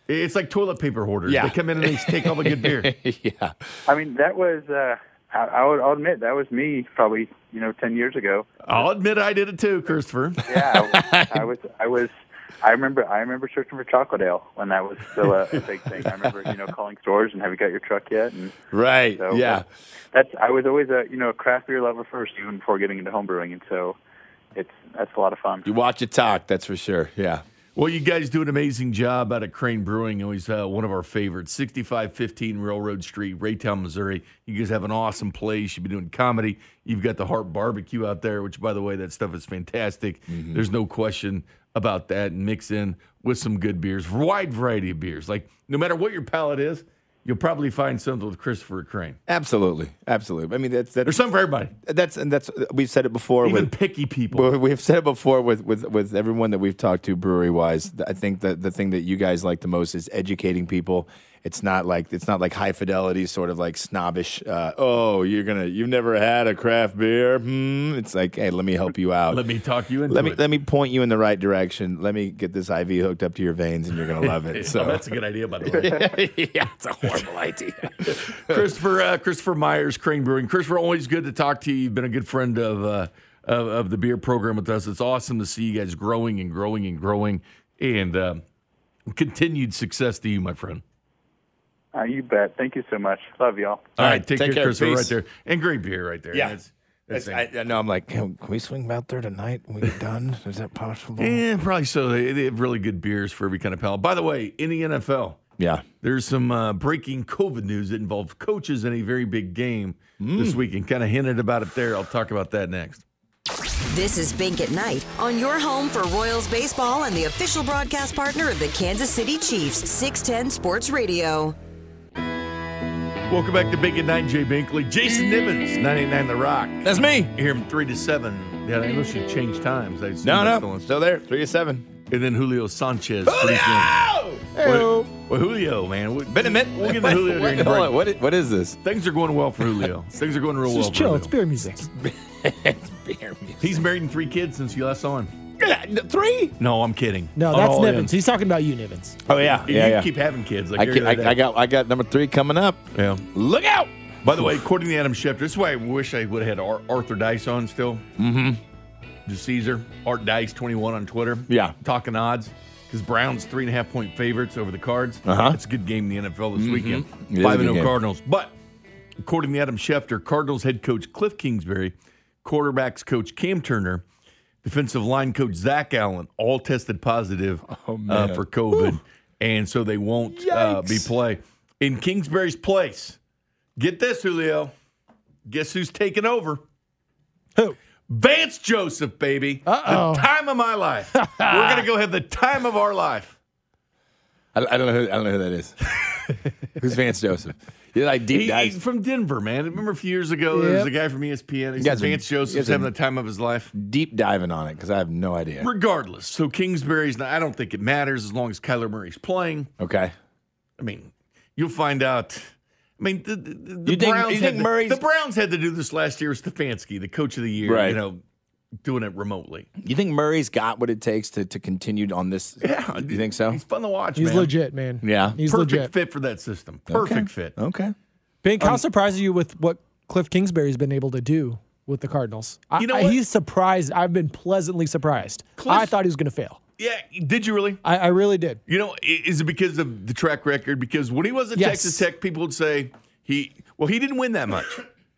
it's like toilet paper hoarders.
Yeah.
They come in and they take all the good beer.
yeah.
I mean, that was, uh, I, I would I'll admit, that was me probably, you know, 10 years ago.
I'll admit I did it too, Christopher.
Yeah, I, I was, I was, I remember, I remember searching for chocolate ale when that was still a, a big thing. I remember, you know, calling stores and have you got your truck yet? And
Right.
so
yeah.
that's, I was always a, you know, a craft beer lover first, even before getting into homebrewing. And so it's, that's a lot of fun.
You watch it talk, that's for sure. Yeah.
Well, you guys do an amazing job out at Crane Brewing. Always uh, one of our favorites. 6515 Railroad Street, Raytown, Missouri. You guys have an awesome place. You've been doing comedy. You've got the Harp Barbecue out there, which, by the way, that stuff is fantastic. There's no question about that. And mix in with some good beers, wide variety of beers. Like, no matter what your palate is, you'll probably find something with Christopher Crane.
Absolutely, absolutely. I mean, that's that's
There's something for everybody,
that's and that's we've said it before
even
with
picky people.
We've said it before with, with, with everyone that we've talked to brewery wise. I think that the thing that you guys like the most is educating people. It's not like it's not like high fidelity, sort of like snobbish. Uh, oh, you're gonna you've never had a craft beer. Hmm. It's like, hey, let me help you out.
Let me talk you into
let me
it.
let me point you in the right direction. Let me get this IV hooked up to your veins, and you're gonna love it.
so
So
that's a good idea, by the way.
yeah, it's a horrible idea.
Christopher uh, Christopher Myers, Crane Brewing. Christopher, always good to talk to you. You've been a good friend of, uh, of of the beer program with us. It's awesome to see you guys growing and growing and growing, and um continued success to you, my friend.
Uh, you bet. Thank you so much. Love y'all.
All right,
right,
take,
take
care,
care.
Christopher,
Peace.
right there, and great beer right there.
Yeah.
That's- that's
I, I know. I'm like, can, can we swing out there tonight when we get done? Is that possible?
Yeah, probably so. They, they have really good beers for every kind of palate. By the way, in the NFL,
Yeah.
there's some uh, breaking COVID news that involves coaches in a very big game this
Mm.
weekend. Kind of hinted about it there. I'll talk about that next.
This is Bink at Night on your home for Royals baseball and the official broadcast partner of the Kansas City Chiefs, 610 Sports Radio.
Welcome back to Bink at Night, Jay Binkley. Jason Nivens, 99 The Rock.
That's me.
Hear him 3 to 7. Yeah, unless you change times. I assume
No, no,
the one.
still there. Three to seven.
And then Julio Sanchez. producing- Well, well, Julio, man. we-
Been a minute.
We'll get to Julio during the break.
on, What is, what is this?
Things are going well for Julio. Things are going real well
Just
for
chill.
Julio.
It's beer music.
it's beer music.
He's married in three kids since you last saw him.
Three?
No, I'm kidding.
No, that's
all
Nivens.
ends.
He's talking about you, Nivens.
Oh yeah,
You
yeah, yeah.
keep having kids. Like
I,
every
I. I got I got number three coming up.
Yeah.
Look out!
By the way, according to Adam Schefter, this is why I wish I would have had Ar- Arthur Dice on still. Mm-hmm. Just Caesar, Art Dice, 21 on Twitter.
Yeah.
Talking odds. Because Browns three and a half point favorites over the Cards.
Uh-huh.
It's a good game in the NFL this weekend.
It is a
Five
good
and
game.
0 Cardinals. But according to Adam Schefter, Cardinals head coach Cliff Kingsbury, quarterbacks coach Cam Turner, defensive line coach Zach Allen, all tested positive
Oh,
uh, for COVID, and so they won't uh, be
Yikes.
play in Kingsbury's place. Get this, Julio. Guess who's taking over?
Who?
Vance Joseph, baby.
Uh-oh.
The time of my life. We're gonna go have the time of our life.
I, I don't know. Who, I don't know who that is. Who's Vance Joseph? You're like deep
He, he's from Denver, man. Remember a few years ago, there was a guy from ESPN. He said Vance Joseph's having the time of his life.
deep diving on it because I have no idea.
Regardless, so Kingsbury's. Not, I don't think it matters as long as Kyler Murray's playing.
Okay.
I mean, you'll find out. I mean, the, the, the
think-
Browns
you
had
think
to, the Browns had to do this last year with Stefanski, the coach of the year.
Right.
You know, doing it remotely.
You think Murray's got what it takes to, to continue on this?
Yeah,
You think so?
He's fun to watch.
He's
man.
legit, man.
Yeah.
He's
Perfect
legit.
fit for that system. Perfect
Okay.
fit.
Okay.
Bink,
Um,
how surprised are you with what Cliff Kingsbury's been able to do with the Cardinals? I,
You know
I-
what?
he's surprised. I've been pleasantly surprised.
Cliff-
I thought he was going to fail.
Yeah, did you really?
I, I really did.
You know, is it because of the track record? Because when he was at
Yes.
Texas Tech, people would say he well, he didn't win that much.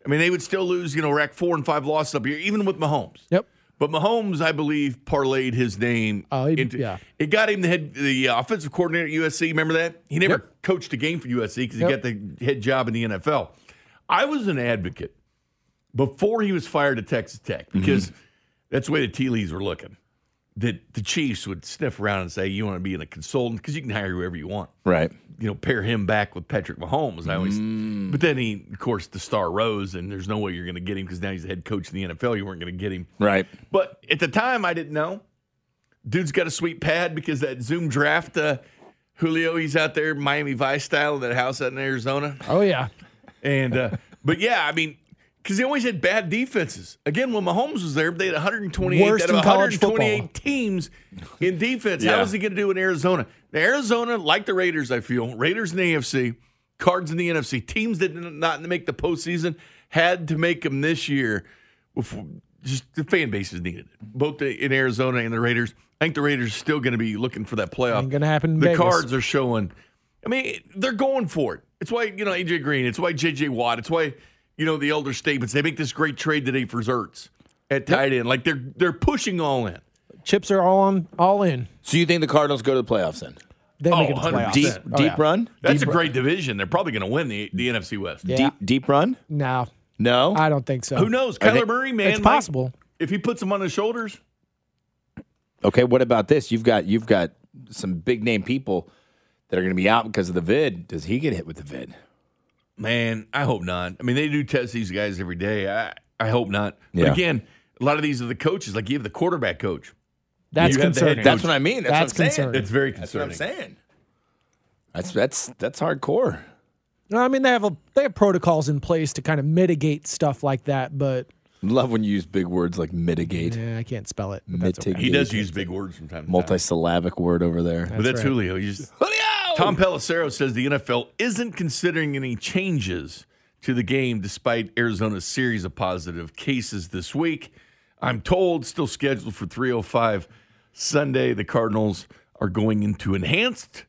I mean, they would still lose, you know, rack four and five losses up here, even with Mahomes.
Yep.
But Mahomes, I believe, parlayed his name
Oh, he-
into
yeah.
It got him the head, the uh, offensive coordinator at USC. Remember that? He never
Yep.
coached a game for USC because
Yep.
he got the head job in the NFL. I was an advocate before he was fired at Texas Tech
Mm-hmm.
because that's the way the tea leaves were looking. That the Chiefs would sniff around and say, "You want to be in a consultant because you can hire whoever you want."
Right.
you know, pair him back with Patrick Mahomes. I always,
Mm.
but then he, of course, the star rose, and there's no way you're going to get him because now he's the head coach in the NFL. You weren't going to get him,
Right.
but at the time, I didn't know. Dude's got a sweet pad because that Zoom draft, uh, Julio, he's out there Miami Vice style in that house out in Arizona,
Oh, yeah.
and uh, but yeah, I mean. Because they always had bad defenses. Again, when Mahomes was there, they had 128,
Worst
out of
in college
128
football.
teams in defense.
Yeah.
How is he going to do in Arizona? Now, Arizona, like the Raiders, I feel, Raiders in the AFC, Cards in the NFC, teams that did not make the postseason had to make them this year. Before, just the fan bases needed it, both the, in Arizona and the Raiders. I think the Raiders are still going to be looking for that playoff.
Ain't gonna happen in
The
Vegas.
Cards are showing. I mean, they're going for it. It's why you know AJ Green. It's why JJ Watt. It's why you know the elder statements. They make this great trade today for Zerts at tight end. Like they're they're pushing all in.
Chips are all on, all in.
So you think the Cardinals go to the playoffs then?
They
Oh,
make it to the
100%.
playoffs.
Deep,
Oh,
deep
yeah.
run.
That's
deep
a great division. They're probably going to win the the NFC West.
Yeah.
Deep, deep run.
No,
No.
I don't think so.
Who knows?
I
Kyler
think-
Murray, man.
It's
might-
possible.
if he puts them on his shoulders.
Okay, what about this? You've got you've got some big name people that are going to be out because of the vid. Does he get hit with the vid?
Man, I hope not. I mean, they do test these guys every day. I, I hope not. But
Yeah.
again, a lot of these are the coaches. Like you have the quarterback coach.
That's
You have the
concerning.
That's what I mean. That's,
That's
what I'm saying.
concerning.
It's very
That's what
concerning.
I'm saying. That's that's that's hardcore.
No, I mean they have a they have protocols in place to kind of mitigate stuff like that, but
Love when you use big words like mitigate,
yeah, I can't spell it. But that's okay.
He does use big words from time to time.
multisyllabic word over there.
But that's
right.
Julio. He just, Tom Pelissero says the NFL isn't considering any changes to the game despite Arizona's series of positive cases this week. I'm told still scheduled for 305 Sunday. The Cardinals are going into enhanced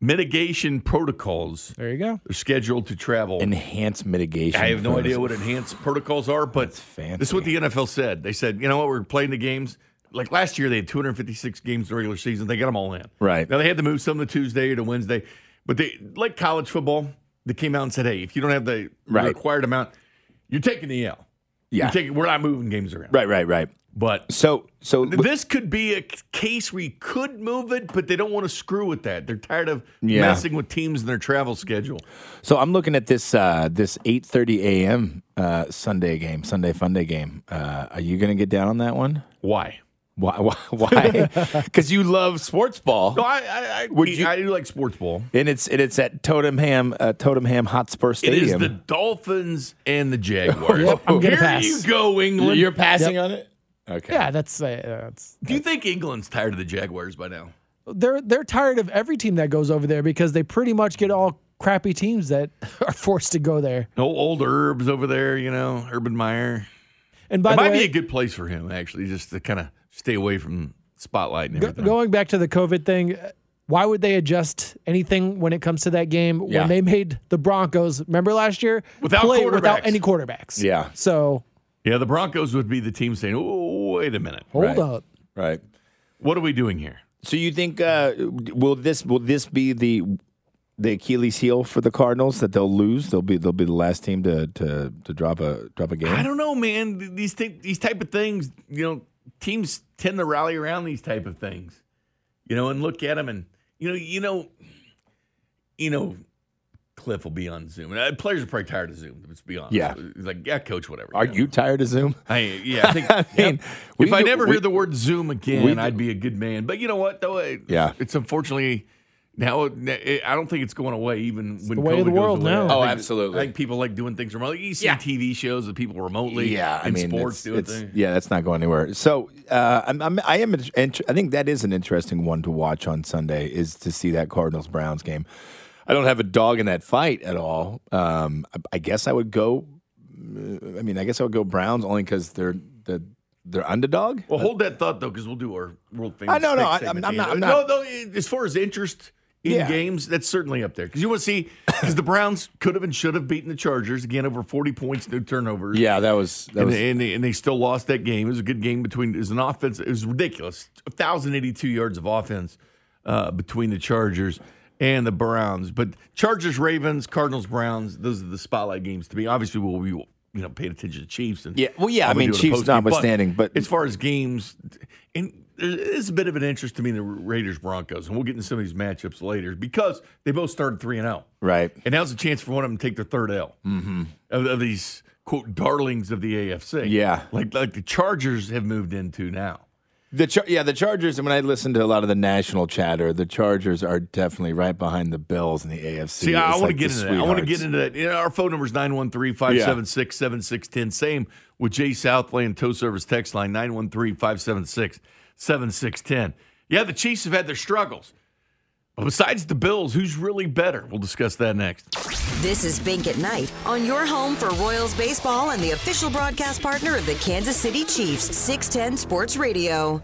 mitigation protocols.
There you go.
They're scheduled to travel.
Enhanced mitigation.
I have no idea what enhanced protocols are, but
fancy.
this is what the NFL said. They said, you know what, we're playing the games. Like last year, they had 256 games in the regular season. They got them all in.
Right.
Now they had to move some to Tuesday or to Wednesday, but they like college football. They came out and said, hey, if you don't have the
Right.
required amount, you're taking the L.
Yeah.
You're taking, we're not moving games around.
Right, right, right.
But
So so
this could be a case where you could move it, but they don't want to screw with that. They're tired of
Yeah.
messing with teams and their travel schedule.
So I'm looking at this uh, this 8:30 a.m. Uh, Sunday game, Sunday Funday game. Uh, are you going to get down on that one?
Why?
Why? Why? Why? Because you love sports ball,
No, I, I, I,
Would you-
I do like sports ball.
and it's and it's at Tottenham uh, Tottenham Hotspur Stadium.
It is the Dolphins and the Jaguars.
Yep, I'm
Here
pass.
you go, England.
You're passing on it. Okay.
Yeah, that's uh, that's
do you think England's tired of the Jaguars by now?
they're they're tired of every team that goes over there because they pretty much get all crappy teams that are forced to go there.
No old Herbs over there, you know, Urban Meyer.
And by
It
the
might
way,
be a good place for him, actually, just to kind of stay away from spotlight and
Go- going back to the COVID thing, why would they adjust anything when it comes to that game
Yeah.
when they made the Broncos? Remember last year
Without
play without any quarterbacks.
Yeah.
So
yeah, the Broncos would be the team saying, "Oh, wait a minute,
hold
Right.
up.
Right.
what are we doing here?"
So you think uh, will this will this be the the Achilles heel for the Cardinals that they'll lose? They'll be they'll be the last team to to, to drop a drop a game.
I don't know, man. These th- these type of things, you know, teams tend to rally around these type of things, you know, and look at them, and you know, you know, you know, Cliff will be on Zoom, and uh, players are probably tired of Zoom. Let's be honest.
Yeah.
he's like, yeah, coach, whatever.
Are
know.
you tired of Zoom?
I, yeah, I think.
I mean,
yep. if I never
we-
hear the word Zoom again, I'd be a good man. But you know what? Though, it,
Yeah.
it's unfortunately now. it- I don't think it's going away, even when
the way of the world now.
Oh,
think-
absolutely.
I think people like doing things remotely. You see
Yeah.
TV shows of people remotely.
Yeah, I
in
mean,
sports doing things.
yeah, that's not going anywhere. So uh, I'm, I'm, I am. int- I think that is an interesting one to watch on Sunday. Is to see that Cardinals Browns game. I don't have a dog in that fight at all. Um, I, I guess I would go. uh, I mean, I guess I would go Browns only because they're the they're underdog.
Well, hold that thought though, because we'll do our world famous.
I know, no,
pick
I-
segment
I'm not- I'm not-
No, no. As far as interest in
Yeah.
games, that's certainly up there because you want to see because the Browns could have and should have beaten the Chargers again over 40 points, no turnovers.
Yeah, that was that
and,
was.
they, and, they, and they still lost that game. It was a good game between. It was an offense. It was ridiculous. 1,082 yards of offense uh, between the Chargers and the Browns. But Chargers, Ravens, Cardinals, Browns. Those are the spotlight games to me. Obviously, we'll be you know paying attention to Chiefs and
Yeah, well, yeah, I mean, Chiefs notwithstanding, but-
as far as games, and is a bit of an interest to me in the Raiders Broncos, and we'll get into some of these matchups later because they both started three and zero.
Right.
And now's a chance for one of them to take their third L
Mm-hmm.
of, of these quote darlings of the AFC.
Yeah.
like like the Chargers have moved into now.
The Char- yeah, the Chargers. And when I listen to a lot of the national chatter, the Chargers are definitely right behind the Bills in the AFC.
See, I
It's
want
like
to get into that. I want to get into that. You know, our phone number is 913 576 7610. Same with Jay Southland, Tow Service text line 913 576 7610. Yeah, the Chiefs have had their struggles. But besides the Bills, who's really better? We'll discuss that next.
This is Bink at Night on your home for Royals baseball and the official broadcast partner of the Kansas City Chiefs, 610 Sports Radio.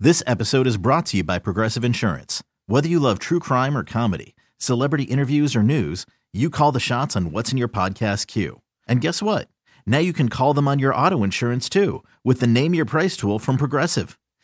This episode is brought to you by Progressive Insurance. Whether you love true crime or comedy, celebrity interviews or news, you call the shots on what's in your podcast queue. And guess what? Now you can call them on your auto insurance too with the Name Your Price tool from Progressive.